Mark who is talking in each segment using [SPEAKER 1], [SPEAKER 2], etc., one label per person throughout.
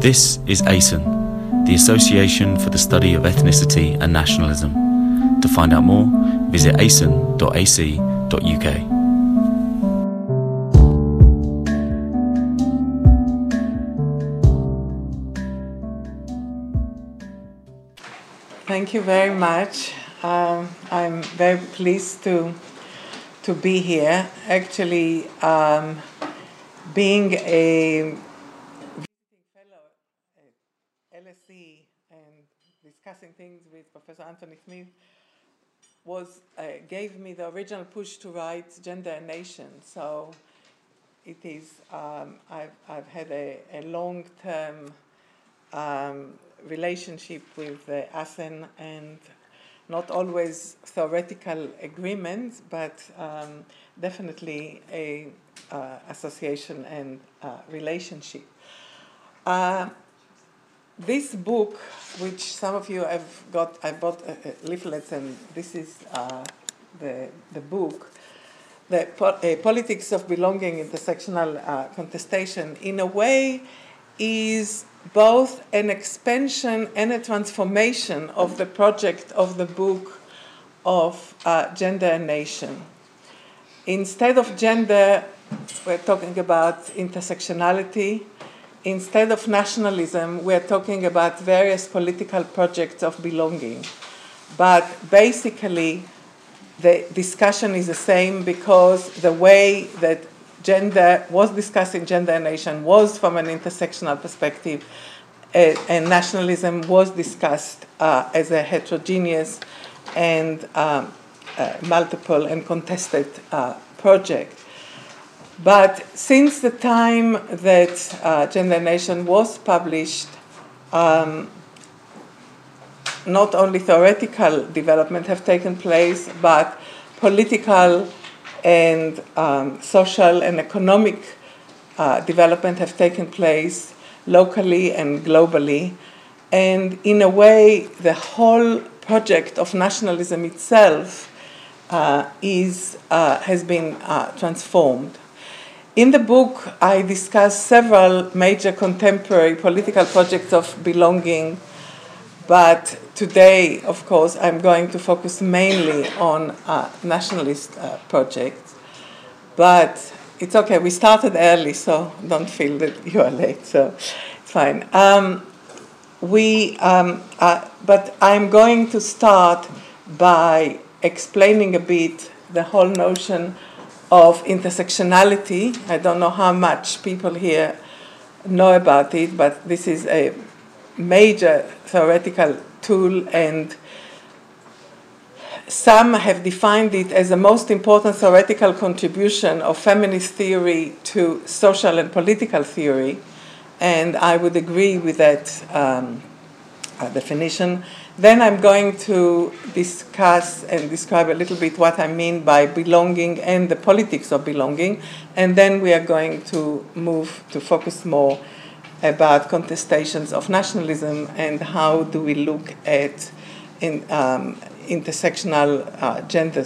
[SPEAKER 1] This is ASEN, the Association for the Study of Ethnicity and Nationalism. To find out more, visit asen.ac.uk.
[SPEAKER 2] Thank you very much. Um, I'm very pleased to to be here. Actually, um, being a visiting fellow at LSE and discussing things with Professor Anthony Smith was uh, gave me the original push to write Gender and Nation. So it is um, I've I've had a, a long term um, relationship with uh, ASEN and not always theoretical agreements, but um, definitely a uh, association and uh, relationship. Uh, this book, which some of you have got, I bought uh, uh, leaflets, and this is uh, the the book, the po- politics of belonging, intersectional contestation. In a way, is both an expansion and a transformation of the project of the book of uh, gender and nation. Instead of gender, we're talking about intersectionality. Instead of nationalism, we're talking about various political projects of belonging. But basically, the discussion is the same because the way that gender was discussing gender and nation was from an intersectional perspective, uh, and nationalism was discussed uh, as a heterogeneous and um, uh, multiple and contested uh, project. But since the time that uh, Gender Nation was published, um, not only theoretical development have taken place, but political and um, social and economic uh, development have taken place locally and globally. And in a way, the whole project of nationalism itself uh, is, uh, has been uh, transformed. In the book, I discuss several major contemporary political projects of belonging, but today, of course, I'm going to focus mainly on uh, nationalist uh, projects. But it's okay, we started early, so don't feel that you are late, so it's fine. Um, we, um, uh, but I'm going to start by explaining a bit the whole notion of intersectionality. I don't know how much people here know about it, but this is a major theoretical tool, and some have defined it as the most important theoretical contribution of feminist theory to social and political theory, and I would agree with that um, uh, definition. Then I'm going to discuss and describe a little bit what I mean by belonging and the politics of belonging, and then we are going to move to focus more about contestations of nationalism and how do we look at in, um, intersectional uh, gender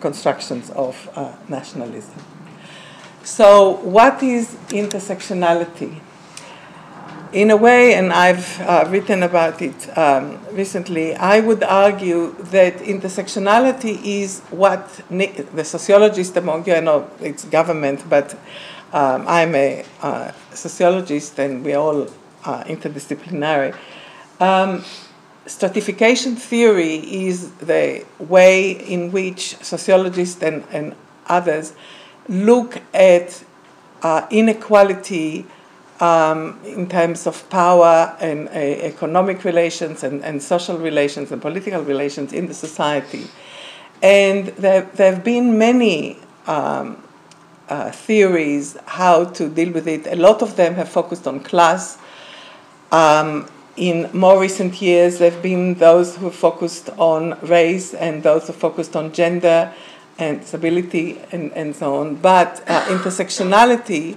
[SPEAKER 2] constructions of uh, nationalism. So, what is intersectionality? In a way, and I've uh, written about it um, recently, I would argue that intersectionality is what the sociologist among you, I know it's government, but um, I'm a uh, sociologist and we're all uh, interdisciplinary. Um, stratification theory is the way in which sociologists and, and others look at uh, inequality um, in terms of power and uh, economic relations and, and social relations and political relations in the society. And there, there have been many um, uh, theories how to deal with it. A lot of them have focused on class. Um, in more recent years, there have been those who focused on race and those who focused on gender and disability and, and so on. But uh, intersectionality,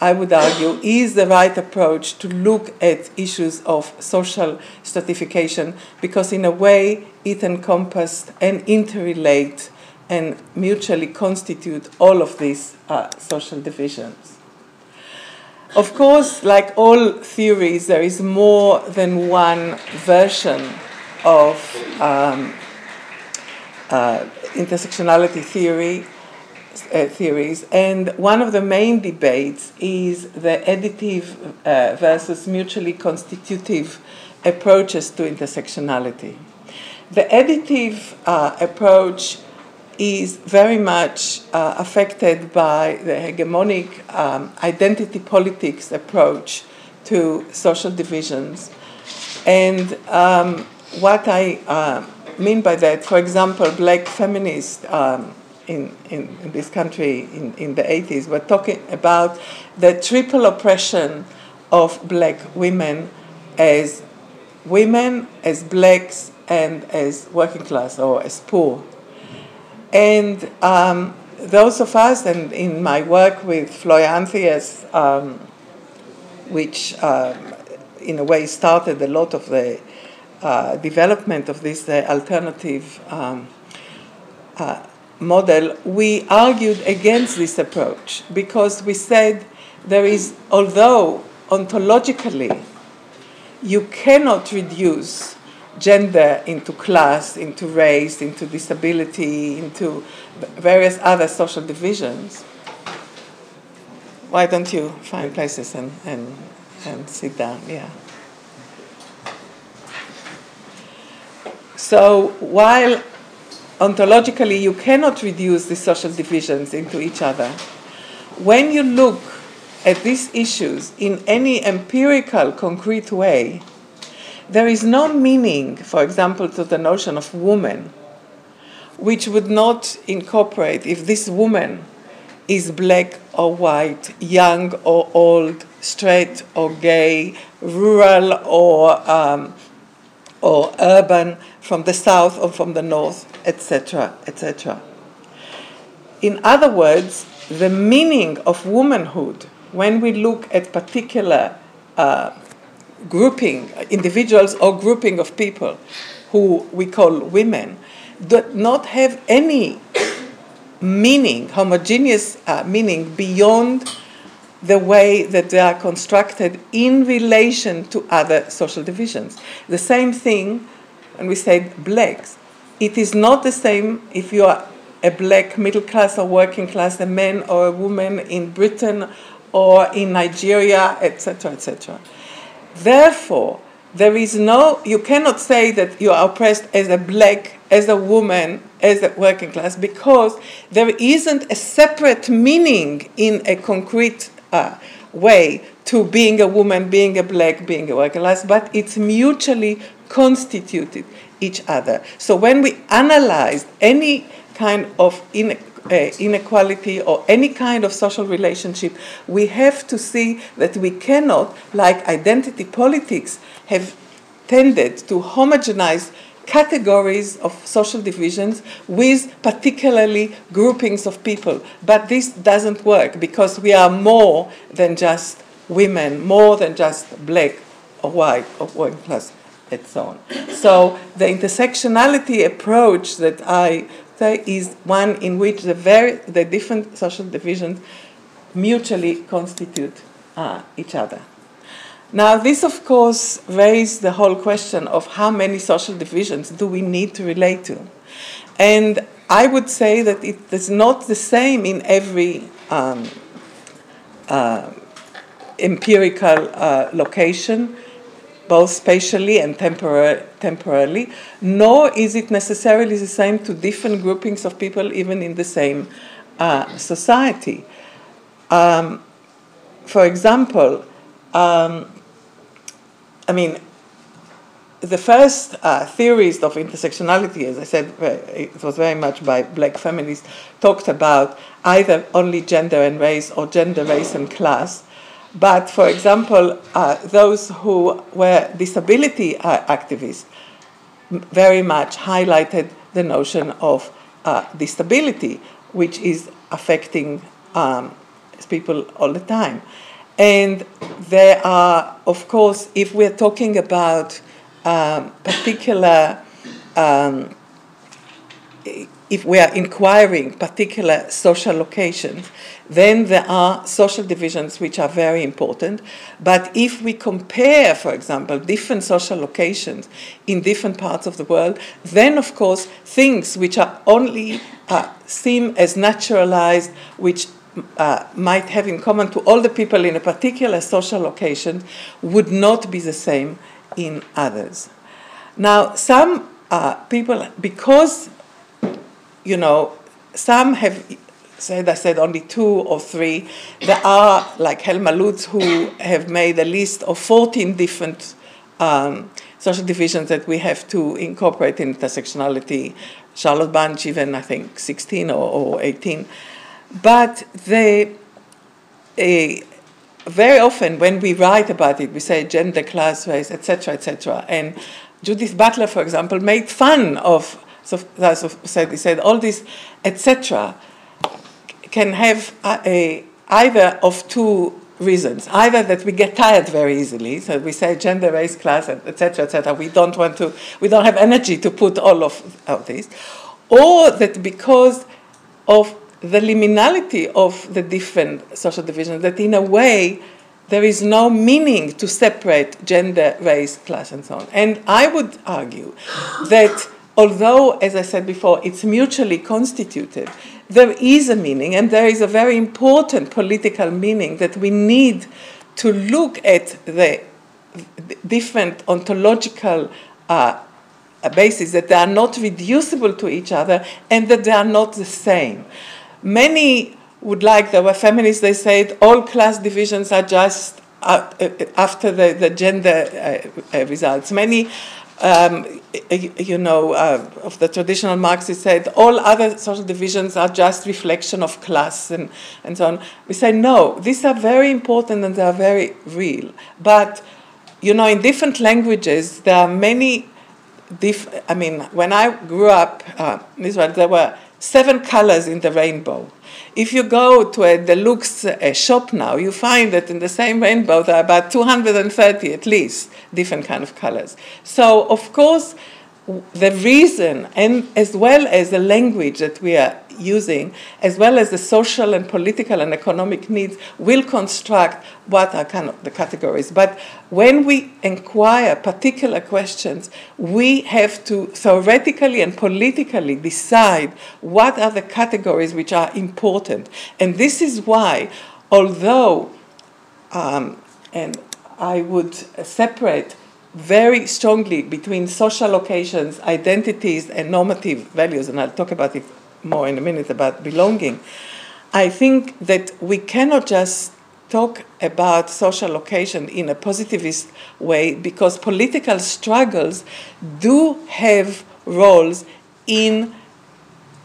[SPEAKER 2] I would argue, is the right approach to look at issues of social stratification because, in a way, it encompassed and interrelate and mutually constitute all of these uh, social divisions. of course, like all theories, there is more than one version of um, uh, intersectionality theory. Uh, theories, and one of the main debates is the additive uh, versus mutually constitutive approaches to intersectionality. The additive uh, approach is very much uh, affected by the hegemonic um, identity politics approach to social divisions. And um, what I uh, mean by that, for example, black feminists um, in, in, in, this country in, in the 80s were talking about the triple oppression of black women as women, as blacks, and as working class or as poor. And um, those of us, and in my work with Floya Anthias, um, which um, in a way started a lot of the uh, development of this uh, alternative um, uh, model, we argued against this approach because we said there is, although ontologically you cannot reduce gender into class, into race, into disability, into various other social divisions, why don't you find places and, and, and sit down? Yeah. So while ontologically you cannot reduce the social divisions into each other, when you look at these issues in any empirical, concrete way, there is no meaning, for example, to the notion of woman, which would not incorporate if this woman is black or white, young or old, straight or gay, rural or, um, or urban, from the south or from the north, etc., etc. In other words, the meaning of womanhood, when we look at particular uh, grouping, individuals or grouping of people who we call women, do not have any meaning, homogeneous uh, meaning beyond the way that they are constructed in relation to other social divisions. The same thing when we say blacks. It is not the same if you are a black middle class or working class, a man or a woman in Britain or in Nigeria, etc., etc. Therefore, there is no, you cannot say that you are oppressed as a black, as a woman, as a working class, because there isn't a separate meaning in a concrete uh, way to being a woman, being a black, being a working class, but it's mutually constituted each other. So when we analyze any kind of inequality, uh, inequality or any kind of social relationship, we have to see that we cannot, like identity politics, have tended to homogenize categories of social divisions with particularly groupings of people. But this doesn't work because we are more than just women, more than just black or white or working class, and so on. So the intersectionality approach that I there is one in which the, very, the different social divisions mutually constitute uh, each other. Now, this, of course, raised the whole question of how many social divisions do we need to relate to. And I would say that it is not the same in every um, uh, empirical uh, location both spatially and tempora- temporally, nor is it necessarily the same to different groupings of people, even in the same uh, society. Um, for example, um, I mean, the first uh, theories of intersectionality, as I said, it was very much by black feminists, talked about either only gender and race or gender, race, and class. But for example, uh, those who were disability uh, activists very much highlighted the notion of uh, disability, which is affecting um, people all the time. And there are, of course, if we're talking about um, particular um, if we are inquiring particular social locations, then there are social divisions which are very important. But if we compare, for example, different social locations in different parts of the world, then of course things which are only uh, seem as naturalized, which uh, might have in common to all the people in a particular social location, would not be the same in others. Now, some uh, people, because you know, some have said, I said only two or three. There are, like Helma Lutz, who have made a list of 14 different um, social divisions that we have to incorporate in intersectionality. Charlotte Bunch, even I think 16 or, or 18. But they, uh, very often when we write about it, we say gender, class, race, etc., etc. And Judith Butler, for example, made fun of said, he said all this, etc., can have a, a, either of two reasons. Either that we get tired very easily, so we say gender, race, class, etc., etc. We don't want to, we don't have energy to put all of, of this, or that because of the liminality of the different social divisions, that in a way there is no meaning to separate gender, race, class, and so on. And I would argue that although, as I said before, it's mutually constituted, there is a meaning, and there is a very important political meaning that we need to look at the different ontological uh, bases, that they are not reducible to each other, and that they are not the same. Many would like, there were feminists, they said all class divisions are just uh, after the, the gender uh, uh results. Many um, you know, uh, of the traditional Marxists said all other social divisions are just reflection of class and, and so on. We say no, these are very important and they are very real. But, you know, in different languages, there are many, diff- I mean, when I grew up uh, in Israel, there were seven colors in the rainbow. If you go to a Dulux uh, shop now, you find that in the same rainbow there are about 230 at least different kind of colors. So of course, the reason and as well as the language that we are using, as well as the social and political and economic needs, will construct what are kind of the categories. But when we inquire particular questions, we have to theoretically and politically decide what are the categories which are important. And this is why, although, um, and I would separate very strongly between social locations, identities, and normative values, and I'll talk about it more in a minute about belonging. I think that we cannot just talk about social location in a positivist way because political struggles do have roles in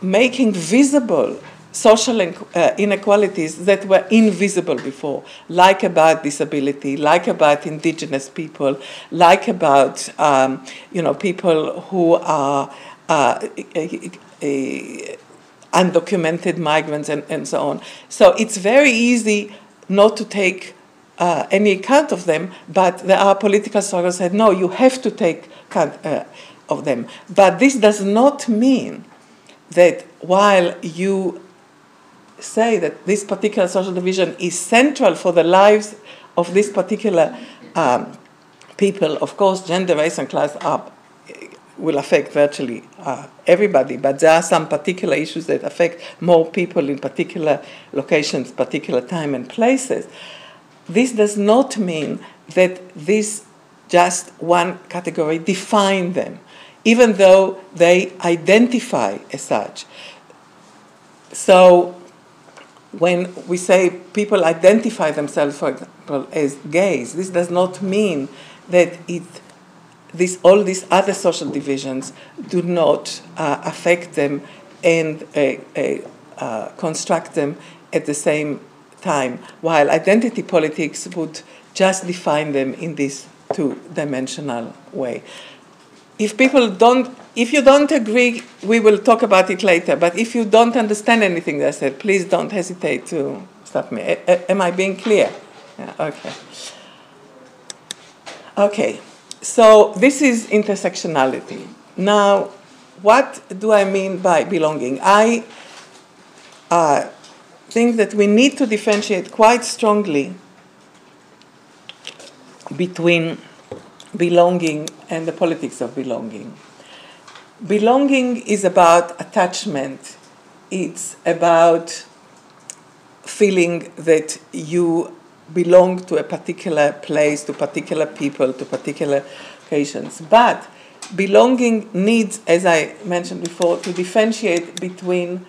[SPEAKER 2] making visible social uh, inequalities that were invisible before, like about disability, like about indigenous people, like about um, you know people who are uh, undocumented migrants and, and so on. So it's very easy not to take uh, any account of them, but there are political struggles that no, you have to take account uh, of them. But this does not mean that while you say that this particular social division is central for the lives of this particular um, people, of course, gender, race, and class are, will affect virtually uh, everybody, but there are some particular issues that affect more people in particular locations, particular time and places. This does not mean that this just one category define them, even though they identify as such. So when we say people identify themselves, for example, as gays, this does not mean that it, this, all these other social divisions do not uh, affect them and uh, uh, uh construct them at the same time, while identity politics would just define them in this two dimensional way if people don't, if you don't agree, we will talk about it later. But if you don't understand anything that I said, please don't hesitate to stop me. A- a- am I being clear? Yeah, okay. Okay, so this is intersectionality. Now, what do I mean by belonging? I uh, think that we need to differentiate quite strongly between belonging and the politics of belonging. Belonging is about attachment, it's about feeling that you belong to a particular place, to particular people, to particular occasions. But belonging needs, as I mentioned before, to differentiate between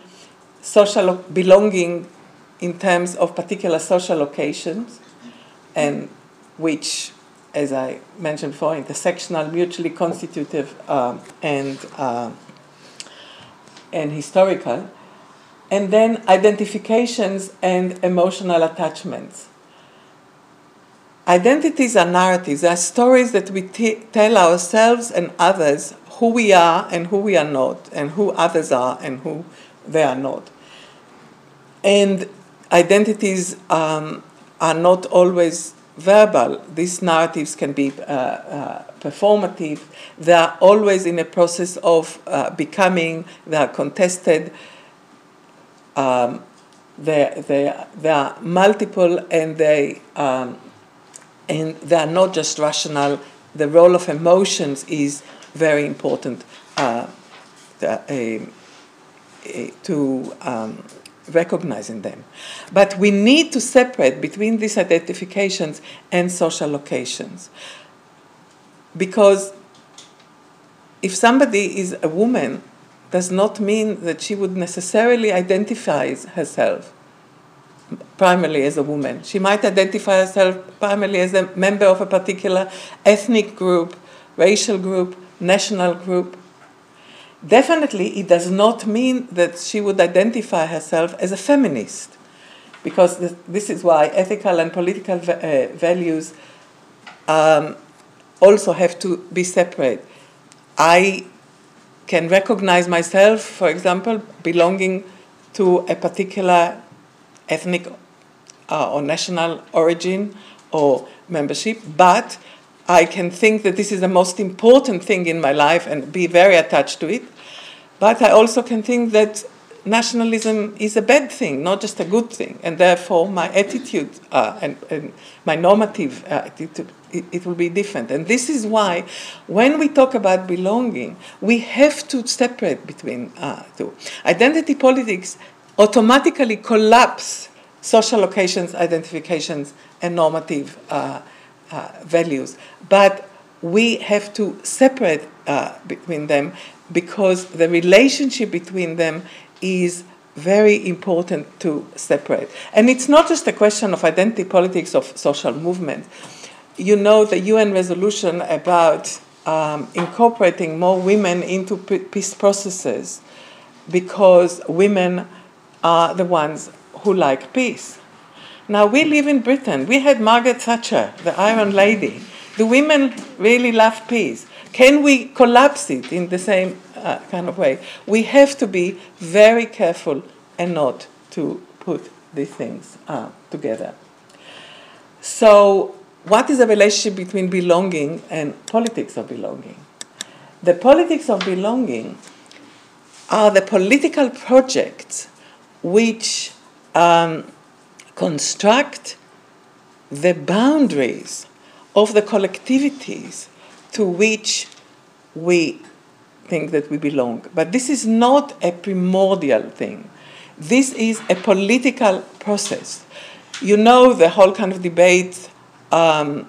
[SPEAKER 2] social belonging in terms of particular social locations and which, as I mentioned before, intersectional, mutually constitutive, uh, and uh, and historical, and then identifications and emotional attachments. Identities are narratives, they are stories that we t- tell ourselves and others who we are and who we are not, and who others are and who they are not. And identities um, are not always verbal. These narratives can be uh, uh, performative. They are always in a process of uh, becoming, they are contested. Um, they, they, they are multiple and they, um, and they are not just rational. The role of emotions is very important uh, the, to um, recognizing them. But we need to separate between these identifications and social locations. Because if somebody is a woman, does not mean that she would necessarily identify herself primarily as a woman. She might identify herself primarily as a member of a particular ethnic group, racial group, national group, Definitely, it does not mean that she would identify herself as a feminist, because this is why ethical and political uh, values um, also have to be separate. I can recognize myself, for example, belonging to a particular ethnic uh, or national origin or membership, but I can think that this is the most important thing in my life and be very attached to it. But I also can think that nationalism is a bad thing, not just a good thing. And therefore, my attitude uh, and, and, my normative uh, attitude, it, it, will be different. And this is why, when we talk about belonging, we have to separate between uh, two. Identity politics automatically collapse social locations, identifications, and normative uh, uh, values. But we have to separate uh, between them because the relationship between them is very important to separate. And it's not just a question of identity politics of social movement. You know the UN resolution about um, incorporating more women into peace processes because women are the ones who like peace. Now, we live in Britain. We had Margaret Thatcher, the Iron Lady. The women really love peace? Can we collapse it in the same uh, kind of way? We have to be very careful and not to put these things uh, together. So, what is the relationship between belonging and politics of belonging? The politics of belonging are the political projects which um, construct the boundaries of the collectivities to which we think that we belong. But this is not a primordial thing. This is a political process. You know the whole kind of debate um,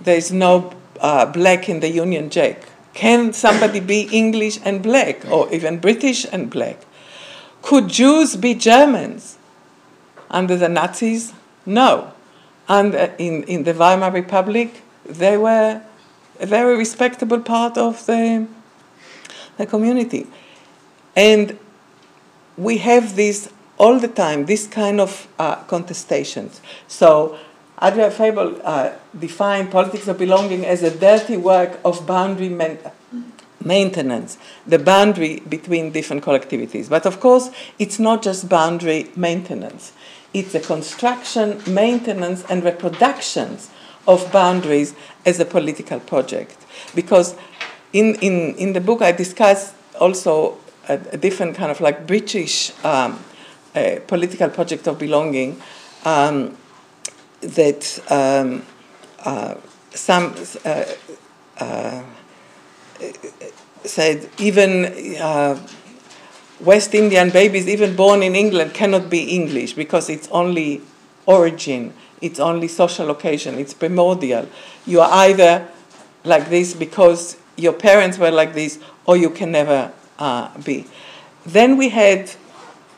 [SPEAKER 2] there is no uh, black in the Union Jack. Can somebody be English and black, or even British and black? Could Jews be Germans? under the Nazis? No. And uh, in, in the Weimar Republic, they were a very respectable part of the, the community. And we have this all the time, this kind of uh, contestations. So Adrian Favell uh, defined politics of belonging as a dirty work of boundary man- maintenance, the boundary between different collectivities. But of course, it's not just boundary maintenance. It's the construction, maintenance, and reproductions of boundaries as a political project. Because in, in, in the book, I discuss also a, a, different kind of like British um, political project of belonging um, that um, uh, some uh, uh, said even uh, West Indian babies, even born in England, cannot be English because it's only origin, it's only social occasion, it's primordial. You are either like this because your parents were like this, or you can never uh, be. Then we had,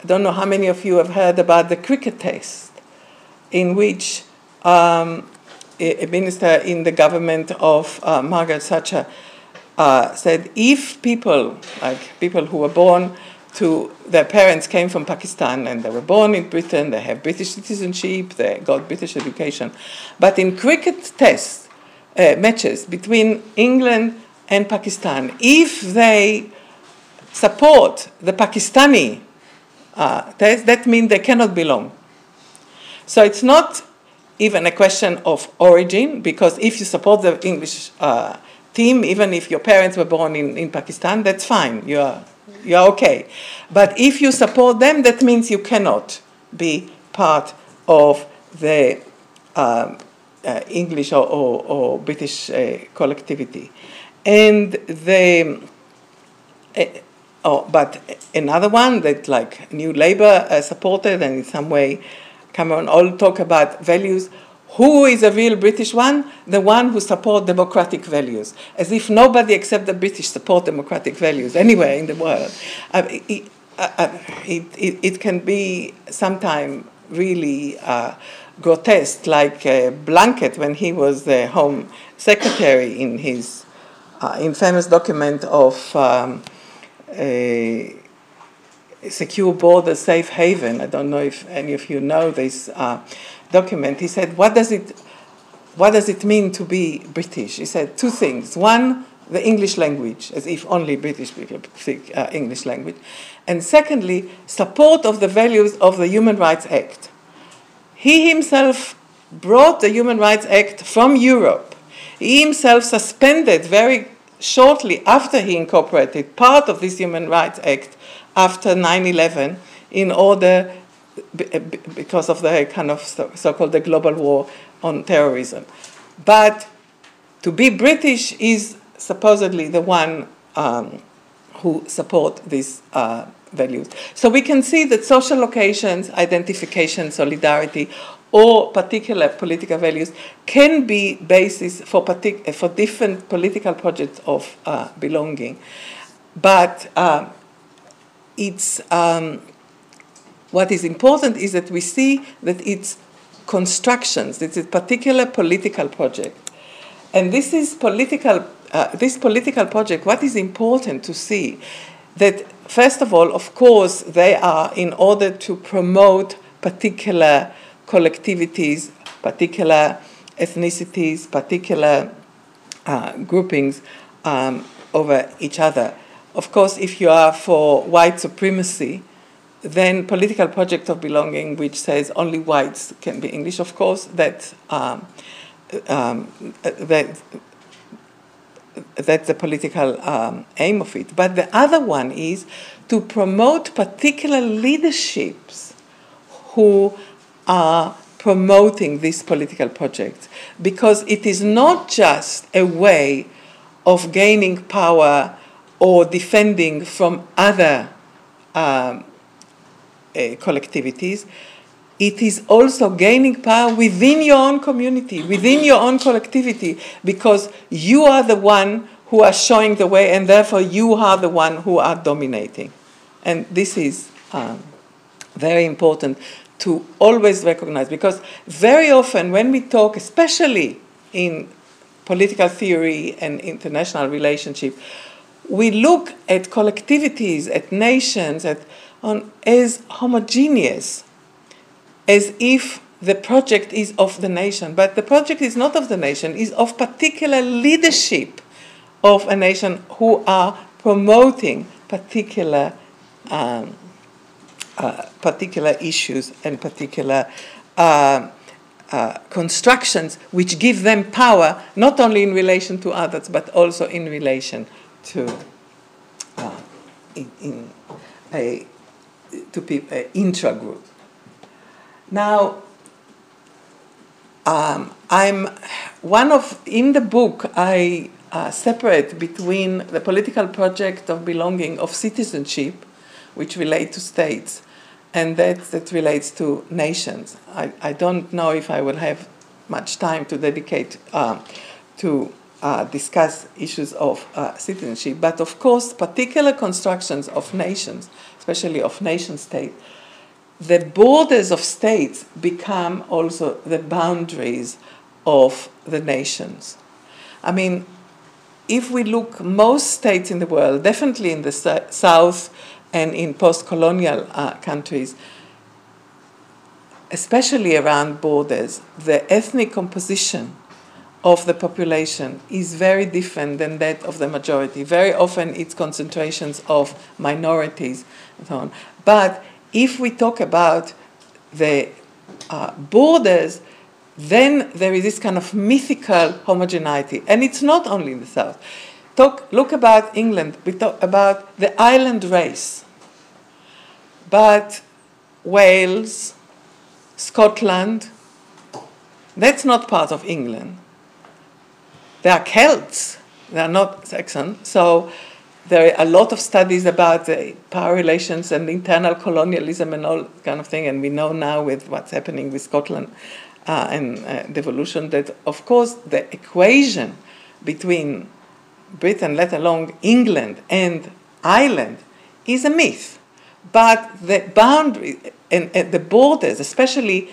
[SPEAKER 2] I don't know how many of you have heard about the cricket test, in which um, a minister in the government of uh, Margaret Thatcher uh, said if people, like people who were born to their parents came from Pakistan and they were born in Britain, they have British citizenship, they got British education, but in cricket tests, uh, matches between England and Pakistan, if they support the Pakistani uh, test, that means they cannot belong. So it's not even a question of origin, because if you support the English uh, team, even if your parents were born in, in Pakistan, that's fine. You are, you are okay. But if you support them, that means you cannot be part of the um, uh, English or, or, or British uh, collectivity. And the, uh, oh, but another one that like New Labour uh, supported and in some way Cameron all talk about values. Who is a real British one? The one who support democratic values, as if nobody except the British support democratic values anywhere in the world. Uh, it, uh, it, it, it, can be sometimes really uh, grotesque, like Blunkett when he was the Home Secretary in his uh, infamous document of um, secure border safe haven. I don't know if any of you know this uh, document. He said, "What does it, what does it mean to be British?" He said two things. One, the English language, as if only British people speak uh, English language, and secondly, support of the values of the Human Rights Act. He himself brought the Human Rights Act from Europe. He himself suspended very shortly after he incorporated part of this Human Rights Act after 9 11 in order, because of the kind of so called the global war on terrorism. But to be British is supposedly the one um, who support these uh, values. So we can see that social locations, identification, solidarity, or particular political values can be basis for, partic- for different political projects of uh, belonging. But uh, it's, um, what is important is that we see that it's constructions, it's a particular political project. And this is political, uh, this political project, what is important to see that first of all, of course, they are in order to promote particular collectivities, particular ethnicities, particular uh, groupings um, over each other. Of course, if you are for white supremacy, then political project of belonging, which says only whites can be English, of course, that um, um, that that's the political um, aim of it. But the other one is to promote particular leaderships who are promoting this political project because it is not just a way of gaining power or defending from other um, collectivities. It is also gaining power within your own community, within your own collectivity, because you are the one who are showing the way, and therefore you are the one who are dominating. And this is um, very important to always recognize because very often when we talk, especially in political theory and international relationship, we look at collectivities, at nations, at, on, as homogeneous, as if the project is of the nation. But the project is not of the nation, is of particular leadership of a nation who are promoting particular um, uh, particular issues and particular uh, uh, constructions which give them power not only in relation to others but also in relation to uh, in, in a to be a intra group. Now, um, I'm one of in the book I uh, separate between the political project of belonging of citizenship, which relate to states, and that that relates to nations. I, I don't know if I will have much time to dedicate uh, to uh, discuss issues of uh, citizenship, but of course, particular constructions of nations, especially of nation state, the borders of states become also the boundaries of the nations. I mean, if we look, most states in the world, definitely in the South and in post colonial uh, countries, especially around borders, the ethnic composition of the population is very different than that of the majority. Very often it's concentrations of minorities so on. But if we talk about the uh, borders, then there is this kind of mythical homogeneity. And it's not only in the South. Talk, look about England, we talk about the island race. But Wales, Scotland, that's not part of England. They are Celts, they are not Saxon. So there are a lot of studies about the power relations and internal colonialism and all kind of thing. And we know now with what's happening with Scotland uh, and uh, devolution that, of course, the equation between Britain, let alone England and Ireland, is a myth. But the boundary and, and the borders, especially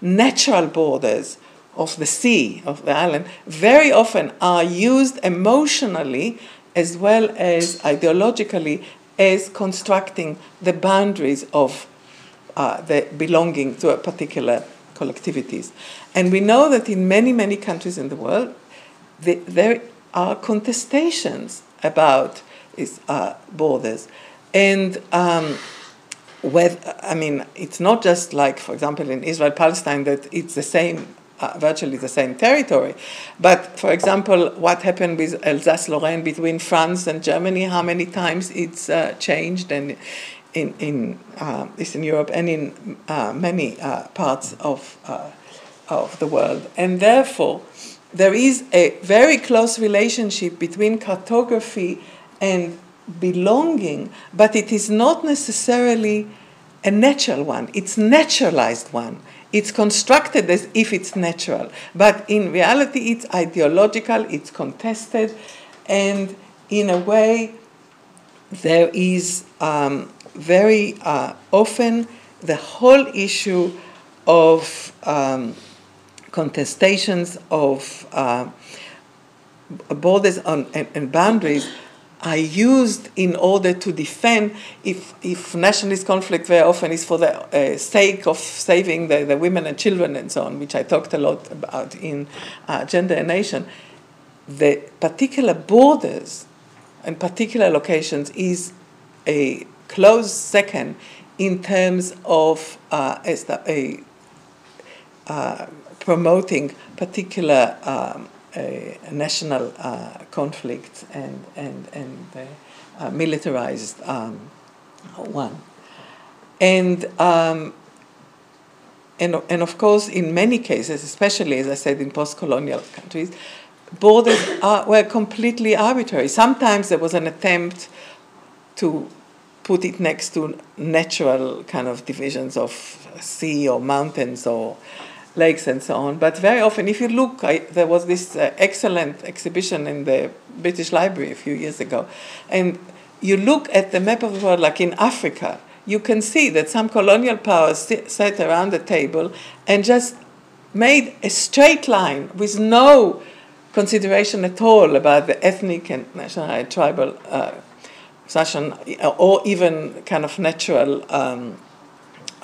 [SPEAKER 2] natural borders of the sea, of the island, very often are used emotionally as well as ideologically as constructing the boundaries of uh, the belonging to a particular collectivities. And we know that in many, many countries in the world, the, there are contestations about its uh, borders. And um, whether, I mean, it's not just like, for example, in Israel Palestine, that it's the same uh, virtually the same territory. But for example, what happened with Alsace-Lorraine between France and Germany? How many times it's uh, changed, and in in uh, Eastern Europe and in uh, many uh, parts of uh, of the world, and therefore there is a very close relationship between cartography and belonging, but it is not necessarily a natural one. It's naturalized one it's constructed as if it's natural, but in reality, it's ideological, it's contested, and in a way, there is um, very uh, often the whole issue of um, contestations of uh, borders on, and, and boundaries are used in order to defend if, if nationalist conflict very often is for the uh, sake of saving the, the women and children and so on, which I talked a lot about in uh, Gender and Nation, the particular borders and particular locations is a close second in terms of uh, a, uh, promoting particular um, national uh, conflict and, and, and militarized um, one. And, um, and, and of course, in many cases, especially as I said in post colonial countries, borders are, were completely arbitrary. Sometimes there was an attempt to put it next to natural kind of divisions of sea or mountains or lakes and so on. But very often, if you look, I, there was this uh, excellent exhibition in the British Library a few years ago, and you look at the map of the world, like in Africa, you can see that some colonial powers sit, sat around the table and just made a straight line with no consideration at all about the ethnic and national uh, tribal uh, or even kind of natural um,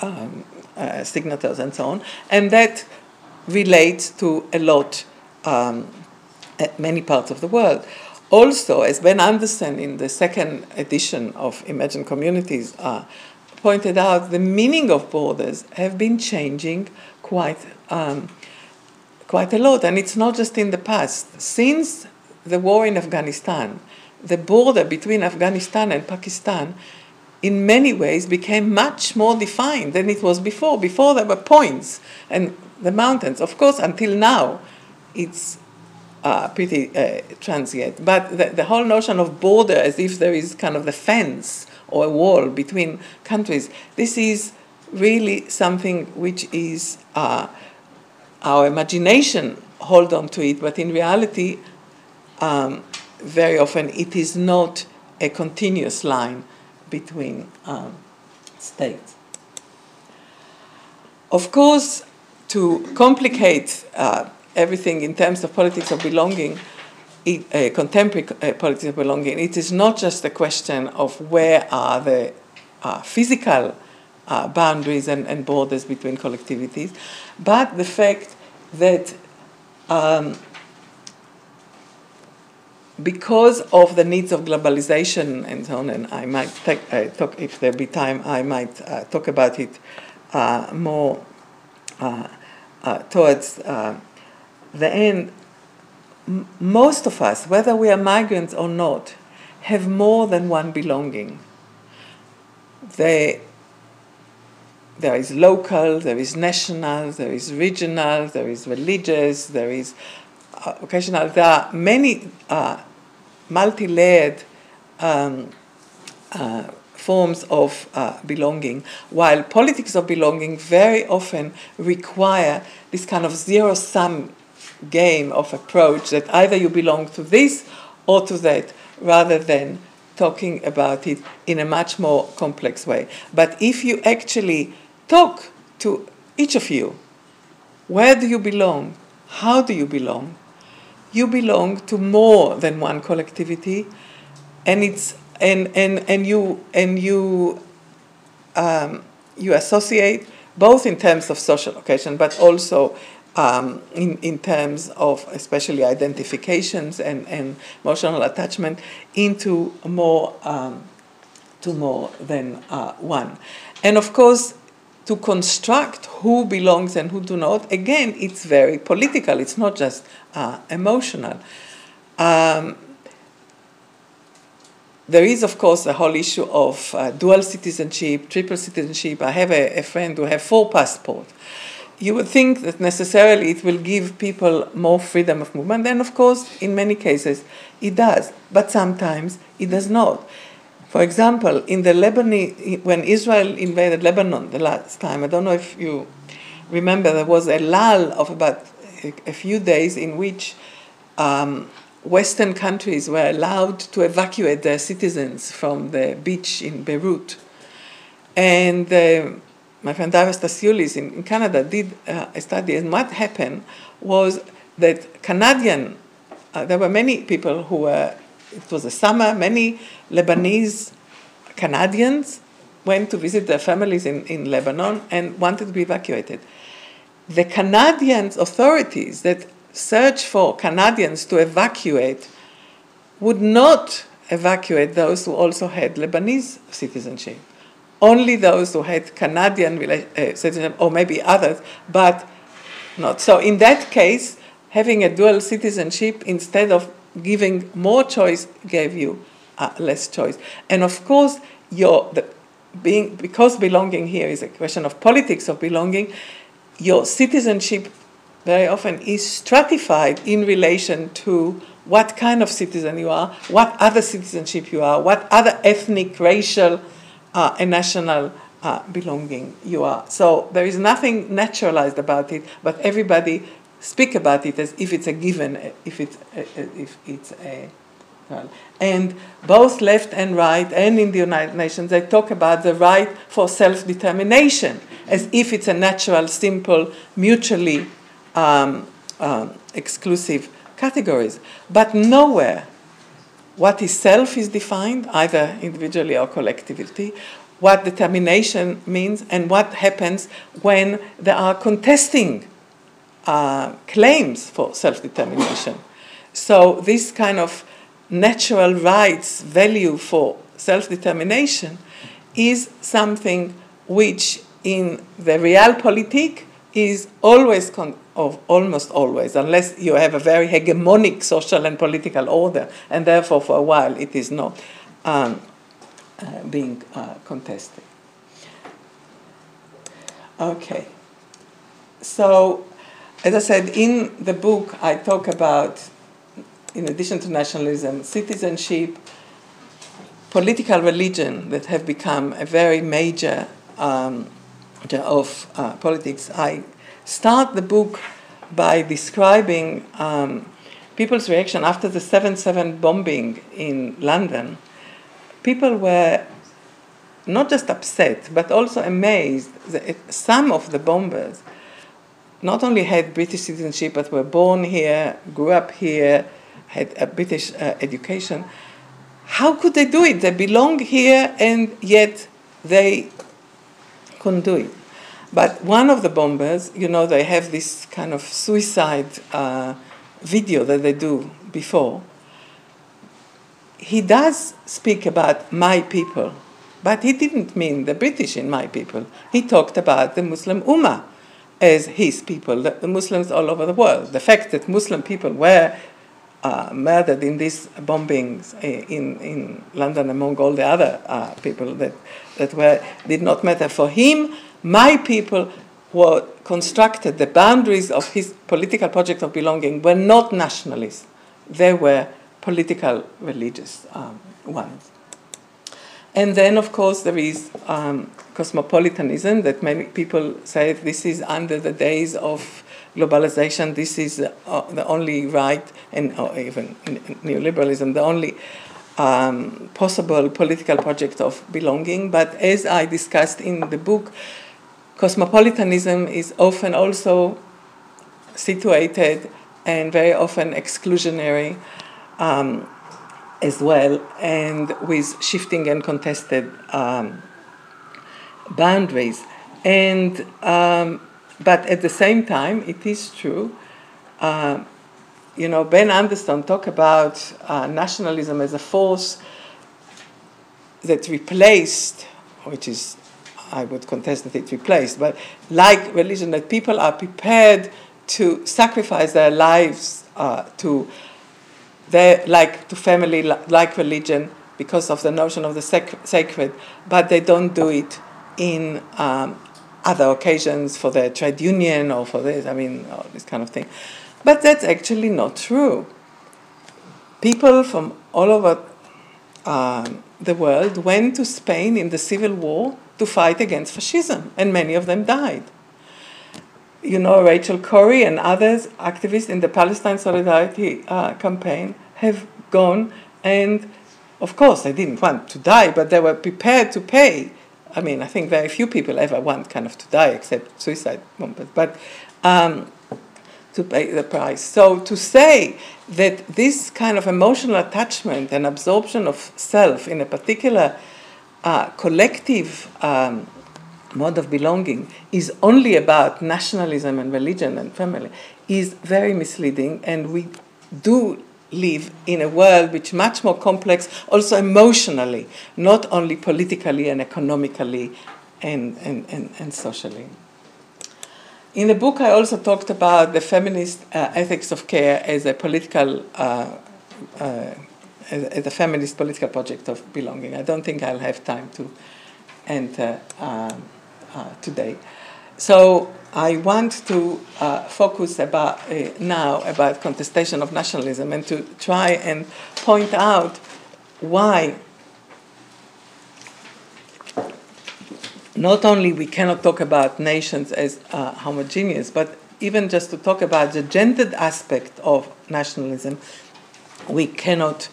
[SPEAKER 2] um, uh, signatures and so on, and that relates to a lot, um, at many parts of the world. Also, as Ben Anderson in the second edition of Imagined Communities uh, pointed out, the meaning of borders have been changing quite, um, quite a lot, and it's not just in the past. Since the war in Afghanistan, the border between Afghanistan and Pakistan in many ways became much more defined than it was before. Before there were points and the mountains. Of course, until now, it's uh, pretty uh, transient. But the, the whole notion of border, as if there is kind of the fence or a wall between countries, this is really something which is uh, our imagination hold on to it, but in reality, um, very often it is not a continuous line between um, states. Of course, to complicate uh, everything in terms of politics of belonging, it, uh, contemporary uh, politics of belonging, it is not just a question of where are the uh, physical uh, boundaries and, and, borders between collectivities, but the fact that um, because of the needs of globalization and so on, and I might take, uh, talk, if there be time, I might uh, talk about it uh, more uh, uh, towards uh, the end. M- most of us, whether we are migrants or not, have more than one belonging. They, there is local, there is national, there is regional, there is religious, there is occasional. There are many uh, multi layered um, uh, forms of uh, belonging, while politics of belonging very often require this kind of zero sum game of approach that either you belong to this or to that, rather than talking about it in a much more complex way. But if you actually talk to each of you, where do you belong? How do you belong? You belong to more than one collectivity, and it's and and and you and you um, you associate both in terms of social location, but also um, in, in terms of especially identifications and, and emotional attachment into more um, to more than uh, one. And of course, to construct who belongs and who do not, again, it's very political. It's not just uh, emotional. Um, there is, of course, the whole issue of uh, dual citizenship, triple citizenship. I have a, a friend who has four passports. You would think that necessarily it will give people more freedom of movement, and of course, in many cases, it does. But sometimes it does not. For example, in the Lebanese, when Israel invaded Lebanon the last time, I don't know if you remember, there was a lull of about a, few days in which um, Western countries were allowed to evacuate their citizens from the beach in Beirut. And uh, my friend Daiva Stasiulis in, in Canada did uh, a study, and what happened was that Canadian, uh, there were many people who were, it was a summer, many Lebanese Canadians went to visit their families in, in Lebanon and wanted to be evacuated the Canadian authorities that search for Canadians to evacuate would not evacuate those who also had Lebanese citizenship. Only those who had Canadian uh, citizenship, or maybe others, but not. So, in that case, having a dual citizenship instead of giving more choice gave you uh, less choice. And of course, your the, being because belonging here is a question of politics of belonging your citizenship very often is stratified in relation to what kind of citizen you are, what other citizenship you are, what other ethnic, racial, uh, and national uh, belonging you are. So there is nothing naturalized about it, but everybody speak about it as if it's a given, if it's if it's a and both left and right, and in the United Nations, they talk about the right for self determination as if it's a natural, simple, mutually um, um, exclusive categories. But nowhere what is self is defined, either individually or collectively, what determination means, and what happens when there are contesting uh, claims for self determination. So, this kind of natural rights value for self determination is something which in the realpolitik is always con- of almost always, unless you have a very hegemonic social and political order, and therefore for a while it is not um, uh, being uh, contested. Okay. So, as I said, in the book, I talk about, in addition to nationalism, citizenship, political religion that have become a very major um, of uh, politics. I start the book by describing um, people's reaction after the 7 7 bombing in London. People were not just upset, but also amazed that some of the bombers not only had British citizenship, but were born here, grew up here, had a British uh, education. How could they do it? They belong here, and yet they couldn't do it. But one of the bombers, you know, they have this kind of suicide uh, video that they do before. He does speak about my people, but he didn't mean the British in my people. He talked about the Muslim Ummah as his people, the, Muslims all over the world. The fact that Muslim people were uh, murdered in these bombings in, in London among all the other uh, people that, that were, did not matter for him my people who constructed the boundaries of his political project of belonging were not nationalists. They were political religious um, ones. And then, of course, there is um, cosmopolitanism that many people say this is under the days of globalization, this is uh, the only right, and or even neoliberalism, the only um, possible political project of belonging. But as I discussed in the book, Cosmopolitanism is often also situated and very often exclusionary um, as well, and with shifting and contested um, boundaries. And um, but at the same time, it is true. Uh, you know, Ben Anderson talked about uh, nationalism as a force that replaced, which is I would contest that it replaced, but like religion, that people are prepared to sacrifice their lives uh, to their, like to family, like religion, because of the notion of the sacred, but they don't do it in um, other occasions for their trade union or for this, I mean, this kind of thing. But that's actually not true. People from all over um, the world went to Spain in the Civil War to fight against fascism, and many of them died. You know, Rachel Corrie and others, activists in the Palestine Solidarity uh, campaign, have gone and, of course, they didn't want to die, but they were prepared to pay. I mean, I think very few people ever want kind of to die except suicide bombers, but um, to pay the price. So to say that this kind of emotional attachment and absorption of self in a particular uh, collective um, mode of belonging is only about nationalism and religion and family is very misleading, and we do live in a world which is much more complex, also emotionally, not only politically and economically and, and, and, and socially. In the book, I also talked about the feminist uh, ethics of care as a political uh, uh, as, a feminist political project of belonging. I don't think I'll have time to enter um, uh, today. So I want to uh, focus about uh, now about contestation of nationalism and to try and point out why not only we cannot talk about nations as uh, homogeneous, but even just to talk about the gendered aspect of nationalism, we cannot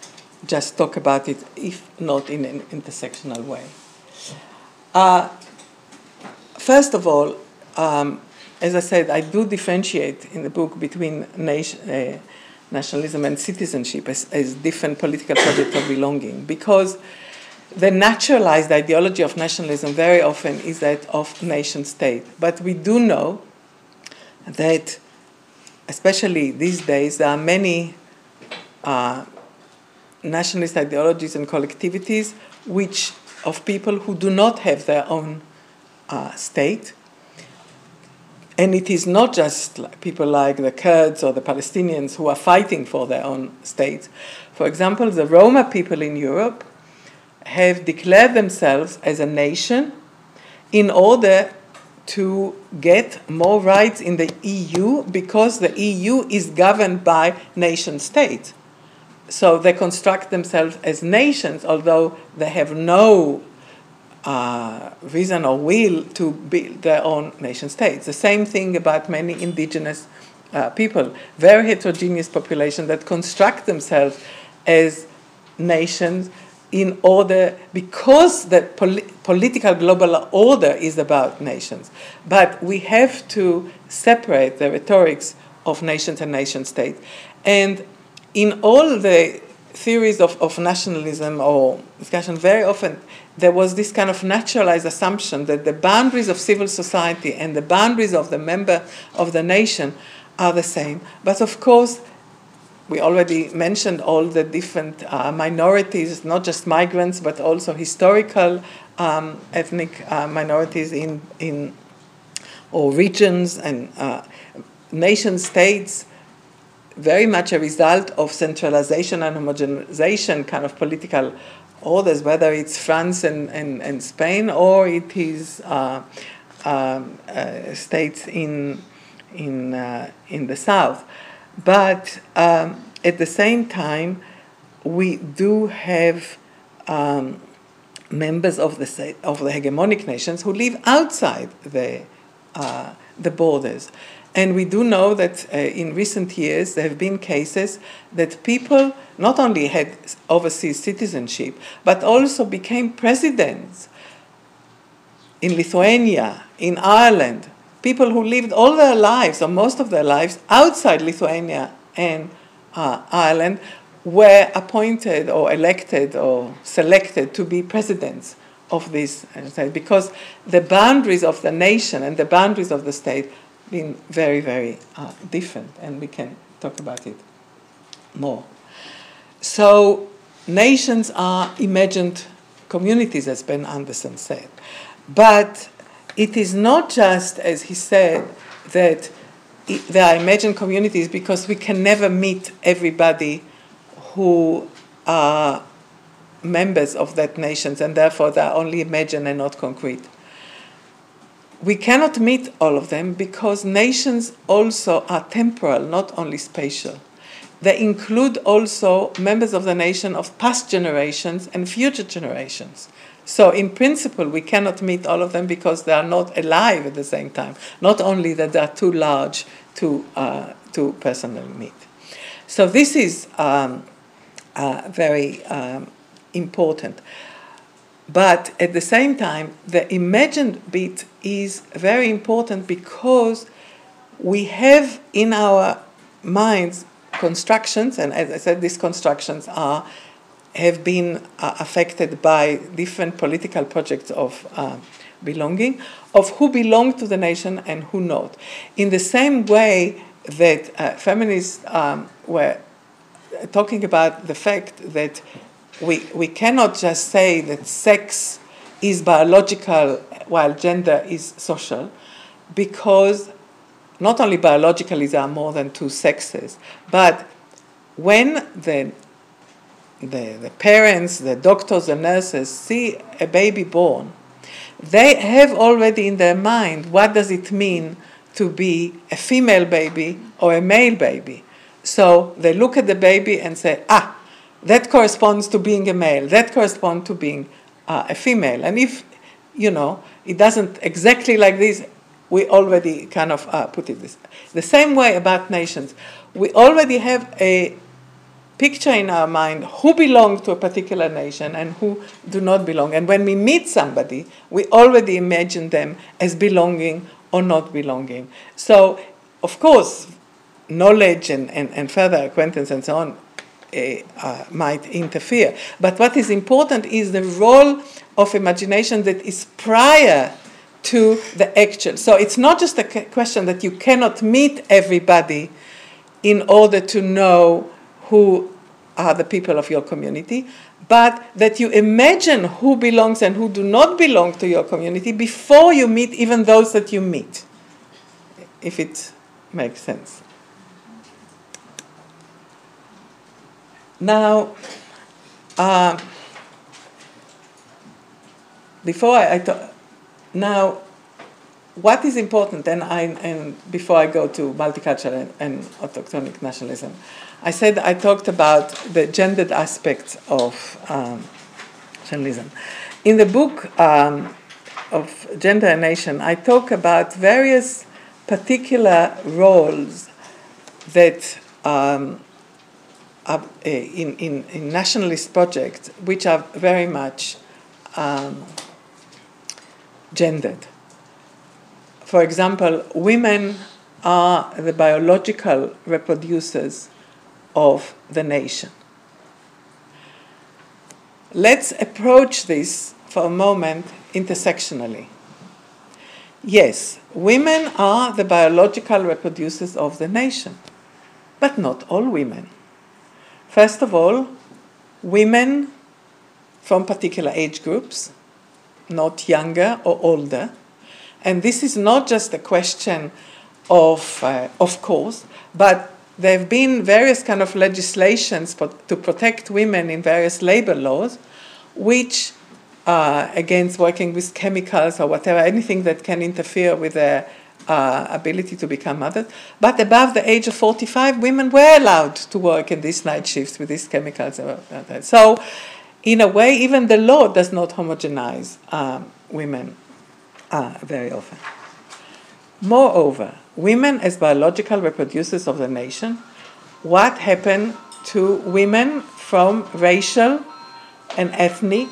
[SPEAKER 2] just talk about it, if not in an intersectional way. Uh, first of all, um, as I said, I do differentiate in the book between nation, uh, nationalism and citizenship as, as different political projects of belonging because the naturalized ideology of nationalism very often is that of nation state. But we do know that, especially these days, there are many uh, nationalist ideologies and collectivities which of people who do not have their own uh, state and it is not just people like the Kurds or the Palestinians who are fighting for their own states. For example, the Roma people in Europe have declared themselves as a nation in order to get more rights in the EU because the EU is governed by nation states. So they construct themselves as nations, although they have no uh, reason or will to build their own nation states. The same thing about many indigenous uh, people, very heterogeneous population that construct themselves as nations in order because the pol- political global order is about nations. But we have to separate the rhetorics of nations and nation states. And in all the theories of, of nationalism or discussion very often there was this kind of naturalized assumption that the boundaries of civil society and the boundaries of the member of the nation are the same. But of course we already mentioned all the different uh, minorities, not just migrants, but also historical um, ethnic uh, minorities in, in or regions and uh, nation states, very much a result of centralization and homogenization kind of political orders, whether it's France and, and, and Spain or it is uh, um, uh, states in, in, uh, in the south. But um, at the same time, we do have um, members of the, of the hegemonic nations who live outside the, uh, the borders. And we do know that uh, in recent years there have been cases that people not only had overseas citizenship, but also became presidents in Lithuania, in Ireland, people who lived all their lives, or most of their lives, outside Lithuania and uh, Ireland, were appointed or elected or selected to be presidents of this state because the boundaries of the nation and the boundaries of the state been very, very uh, different, and we can talk about it more. So, nations are imagined communities, as Ben Anderson said. But it is not just, as he said, that there are imagined communities because we can never meet everybody who are members of that nations and therefore they are only imagined and not concrete. We cannot meet all of them because nations also are temporal, not only spatial. They include also members of the nation of past generations and future generations. So, in principle, we cannot meet all of them because they are not alive at the same time. Not only that they are too large to, uh, to personally meet. So, this is um, uh, very um, important. But at the same time, the imagined bit is very important because we have in our minds constructions, and as I said, these constructions are have been uh, affected by different political projects of uh, belonging, of who belong to the nation and who not. In the same way that uh, feminists um, were talking about the fact that we, we cannot just say that sex is biological while gender is social, because not only biologically there are more than two sexes, but when the the, the parents, the doctors, the nurses see a baby born, they have already in their mind what does it mean to be a female baby or a male baby. So they look at the baby and say, ah, that corresponds to being a male, that corresponds to being uh, a female. And if, you know, it doesn't exactly like this, we already kind of uh, put it this. The same way about nations. We already have a picture in our mind who belong to a particular nation and who do not belong. And when we meet somebody, we already imagine them as belonging or not belonging. So, of course, knowledge and, and, and further acquaintance and so on uh, might interfere. But what is important is the role of imagination that is prior to the actual. So it's not just a question that you cannot meet everybody in order to know who are the people of your community, but that you imagine who belongs and who do not belong to your community before you meet even those that you meet. if it makes sense. Now, uh, before I, I talk, now, what is important, and, I, and before I go to multicultural and, and autochthonic nationalism, I said I talked about the gendered aspects of um, nationalism. In the book um, of Gender and Nation, I talk about various particular roles that um, eh, in, in, in, nationalist projects, which are very much um, gendered. For example, women are the biological reproducers of the nation. Let's approach this for a moment intersectionally. Yes, women are the biological reproducers of the nation, but not all women. First of all, women from particular age groups, not younger or older. And this is not just a question of, uh, of course, but there have been various kind of legislations to protect women in various labor laws, which uh, against working with chemicals or whatever, anything that can interfere with their uh, ability to become mothers. But above the age of 45, women were allowed to work in these night shifts with these chemicals. So, in a way, even the law does not homogenize um, women uh, very often. Moreover, women as biological reproducers of the nation, what happened to women from racial and ethnic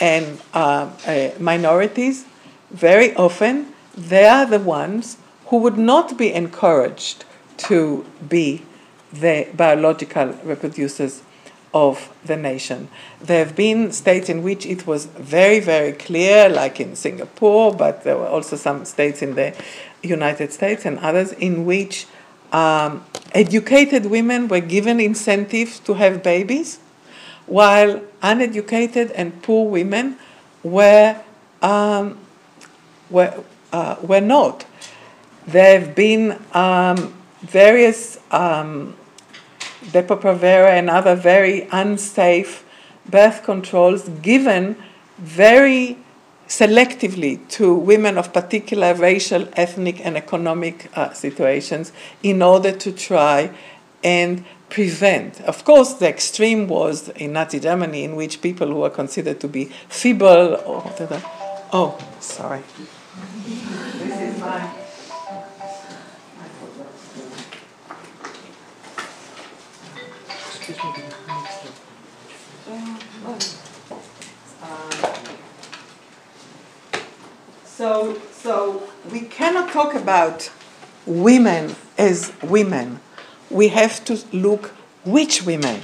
[SPEAKER 2] and uh, uh, minorities? Very often, they are the ones who would not be encouraged to be the biological reproducers of the nation. There have been states in which it was very, very clear, like in Singapore, but there were also some states in the United States and others in which um, educated women were given incentives to have babies, while uneducated and poor women were, um, were, uh, were not. There have been um, various um, Depo-Provera and other very unsafe birth controls given very selectively to women of particular racial, ethnic, and economic uh, situations in order to try and prevent. Of course, the extreme was in Nazi Germany, in which people who were considered to be feeble or. Oh, sorry. This is my. So, so we cannot talk about women as women. We have to look which women,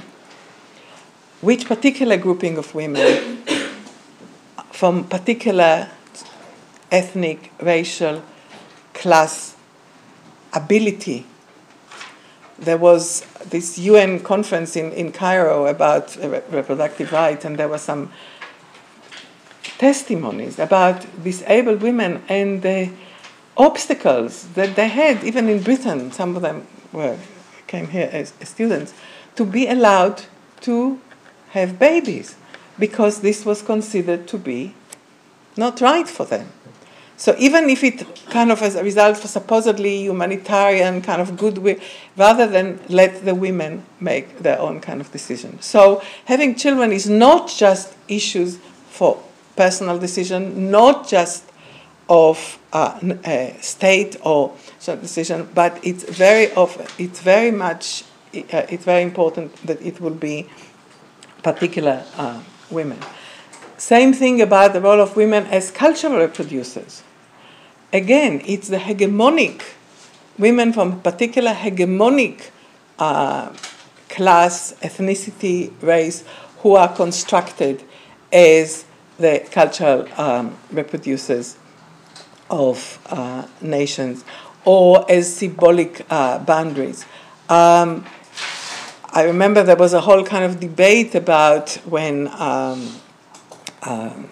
[SPEAKER 2] which particular grouping of women from particular ethnic, racial, class, ability. There was this UN conference in, in Cairo about reproductive rights, and there were some testimonies about disabled women and the obstacles that they had, even in Britain, some of them were, came here as students, to be allowed to have babies because this was considered to be not right for them. So even if it kind of as a result of supposedly humanitarian kind of goodwill, rather than let the women make their own kind of decision. So having children is not just issues for personal decision, not just of state or decision, but it's very often, it's very much, uh, it's very important that it will be particular uh, women. Same thing about the role of women as cultural reproducers. Again, it's the hegemonic, women from a particular hegemonic uh, class, ethnicity, race, who are constructed as the cultural um, reproducers of uh, nations or as symbolic uh, boundaries. Um, I remember there was a whole kind of debate about when um, um,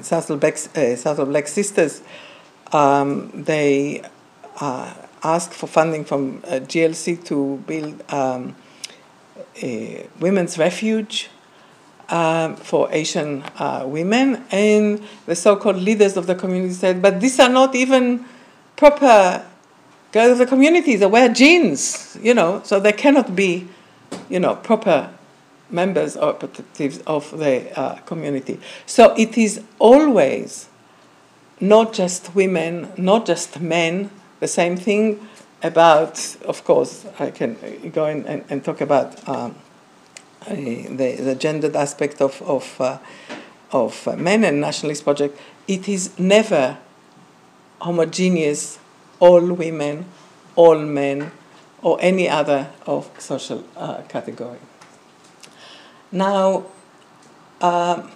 [SPEAKER 2] Southall Black, uh, Black Sisters, um, they uh, asked for funding from uh, GLC to build um, a women's refuge um, for Asian uh, women, and the so-called leaders of the community said, "But these are not even proper girls of the community. They wear jeans, you know, so they cannot be, you know, proper members or representatives of the uh, community. So it is always not just women, not just men. The same thing about, of course, I can go in and, and talk about um, the, the gendered aspect of, of, uh, of uh, men and nationalist project. It is never homogeneous, all women, all men, or any other of social uh, category. Now, um,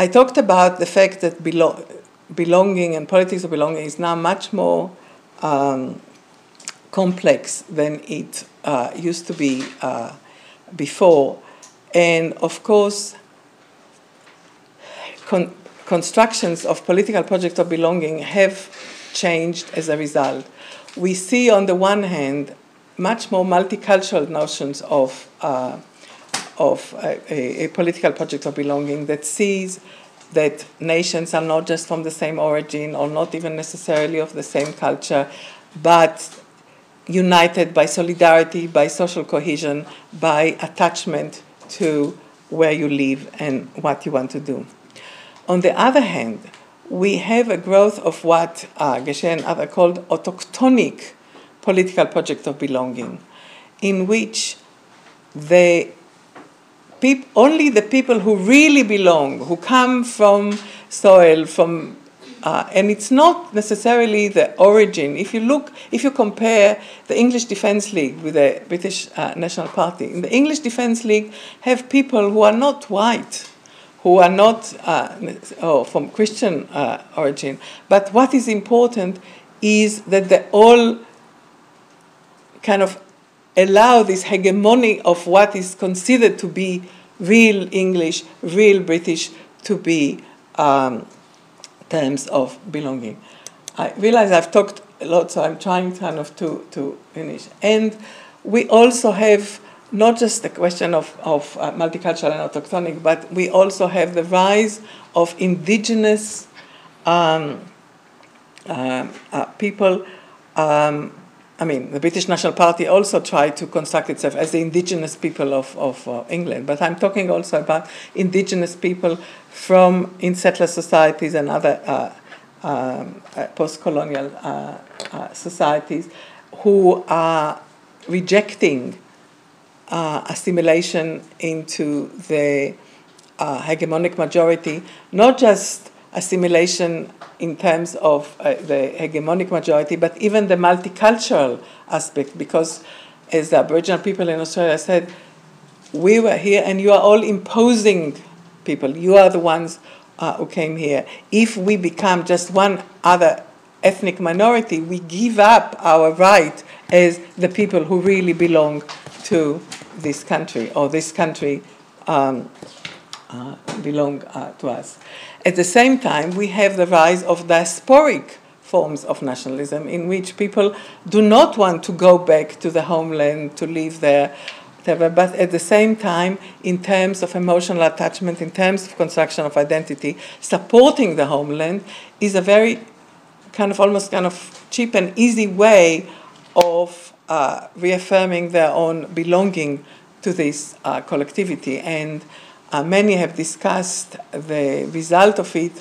[SPEAKER 2] I talked about the fact that belo- belonging and politics of belonging is now much more um, complex than it uh, used to be uh, before. And of course, con- constructions of political projects of belonging have changed as a result. We see, on the one hand, much more multicultural notions of uh, of a, a, political project of belonging that sees that nations are not just from the same origin or not even necessarily of the same culture, but united by solidarity, by social cohesion, by attachment to where you live and what you want to do. On the other hand, we have a growth of what uh, Geshe and others called autochthonic political projects of belonging, in which the peop- only the people who really belong, who come from soil, from uh, and it's not necessarily the origin. If you look, if you compare the English Defence League with the British uh, National Party, in the English Defence League have people who are not white, who are not uh, oh, from Christian uh, origin. But what is important is that they all kind of allow this hegemony of what is considered to be real English, real British to be um, terms of belonging. I realize I've talked a lot, so I'm trying kind of to, to finish. And we also have not just the question of, of uh, multicultural and autochthonic, but we also have the rise of indigenous um, uh, uh, people um, I mean, the British National Party also tried to construct itself as the indigenous people of, of uh, England, but I'm talking also about indigenous people from in settler societies and other uh, um, uh, post colonial uh, uh, societies who are rejecting assimilation into the hegemonic majority, not just assimilation in terms of uh, the hegemonic majority, but even the multicultural aspect, because as the Aboriginal people in Australia said, we were here and you are all imposing people. You are the ones uh, who came here. If we become just one other ethnic minority, we give up our right as the people who really belong to this country, or this country um, uh, belong uh, to us. At the same time, we have the rise of diasporic forms of nationalism in which people do not want to go back to the homeland to live there but at the same time, in terms of emotional attachment, in terms of construction of identity, supporting the homeland is a very kind of almost kind of cheap and easy way of uh, reaffirming their own belonging to this uh, collectivity. And uh, many have discussed the result of it.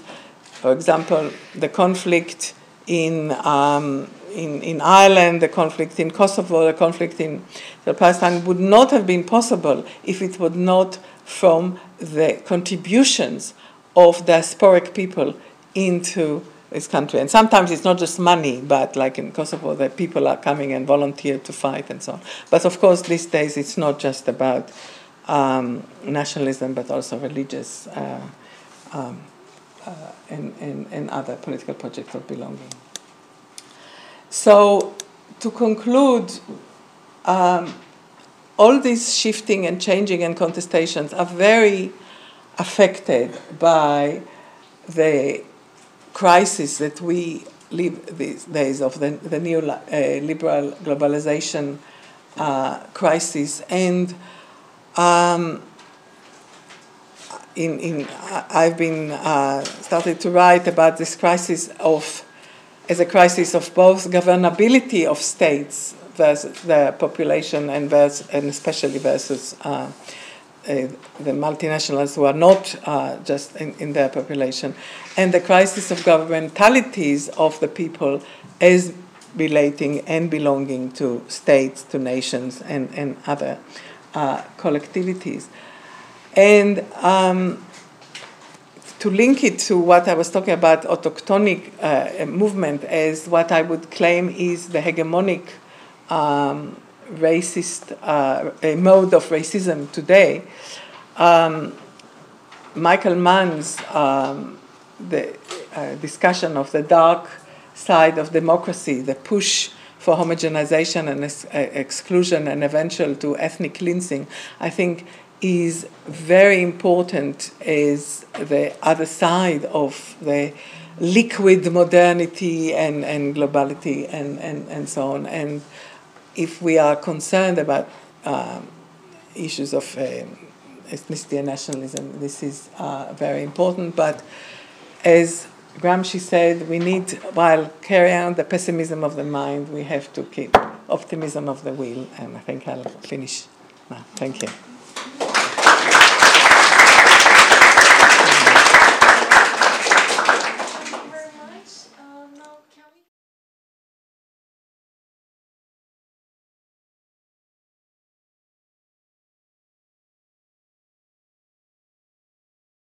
[SPEAKER 2] For example, the conflict in, um, in, in Ireland, the conflict in Kosovo, the conflict in Palestine would not have been possible if it were not from the contributions of diasporic people into this country. And sometimes it's not just money, but like in Kosovo, that people are coming and volunteer to fight and so on. But of course, these days it's not just about um, nationalism, but also religious uh, um, uh, and, and, and other political projects of belonging. So, to conclude, um, all these shifting and changing and contestations are very affected by the crisis that we live these days of the, the new uh, globalization uh, crisis. And um, in, in, I've been uh, started to write about this crisis of as a crisis of both governability of states versus the population and, versus, and especially versus uh, uh, the multinationals who are not uh, just in, in, their population, and the crisis of governmentalities of the people as relating and belonging to states, to nations, and, and other uh, collectivities. And um, to link it to what I was talking about, autochthonic uh, movement, as what I would claim is the hegemonic um, racist uh, mode of racism today. Um, Michael Mann's um, the uh, discussion of the dark side of democracy, the push for homogenization and ex- exclusion and eventual to ethnic cleansing, I think is very important as the other side of the liquid modernity and, and globality and, and, and so on. And if we are concerned about um, issues of uh, ethnicity and nationalism, this is uh, very important. But as Gramsci said, we need, while carrying out the pessimism of the mind, we have to keep optimism of the will. And I think I'll finish now. Thank you.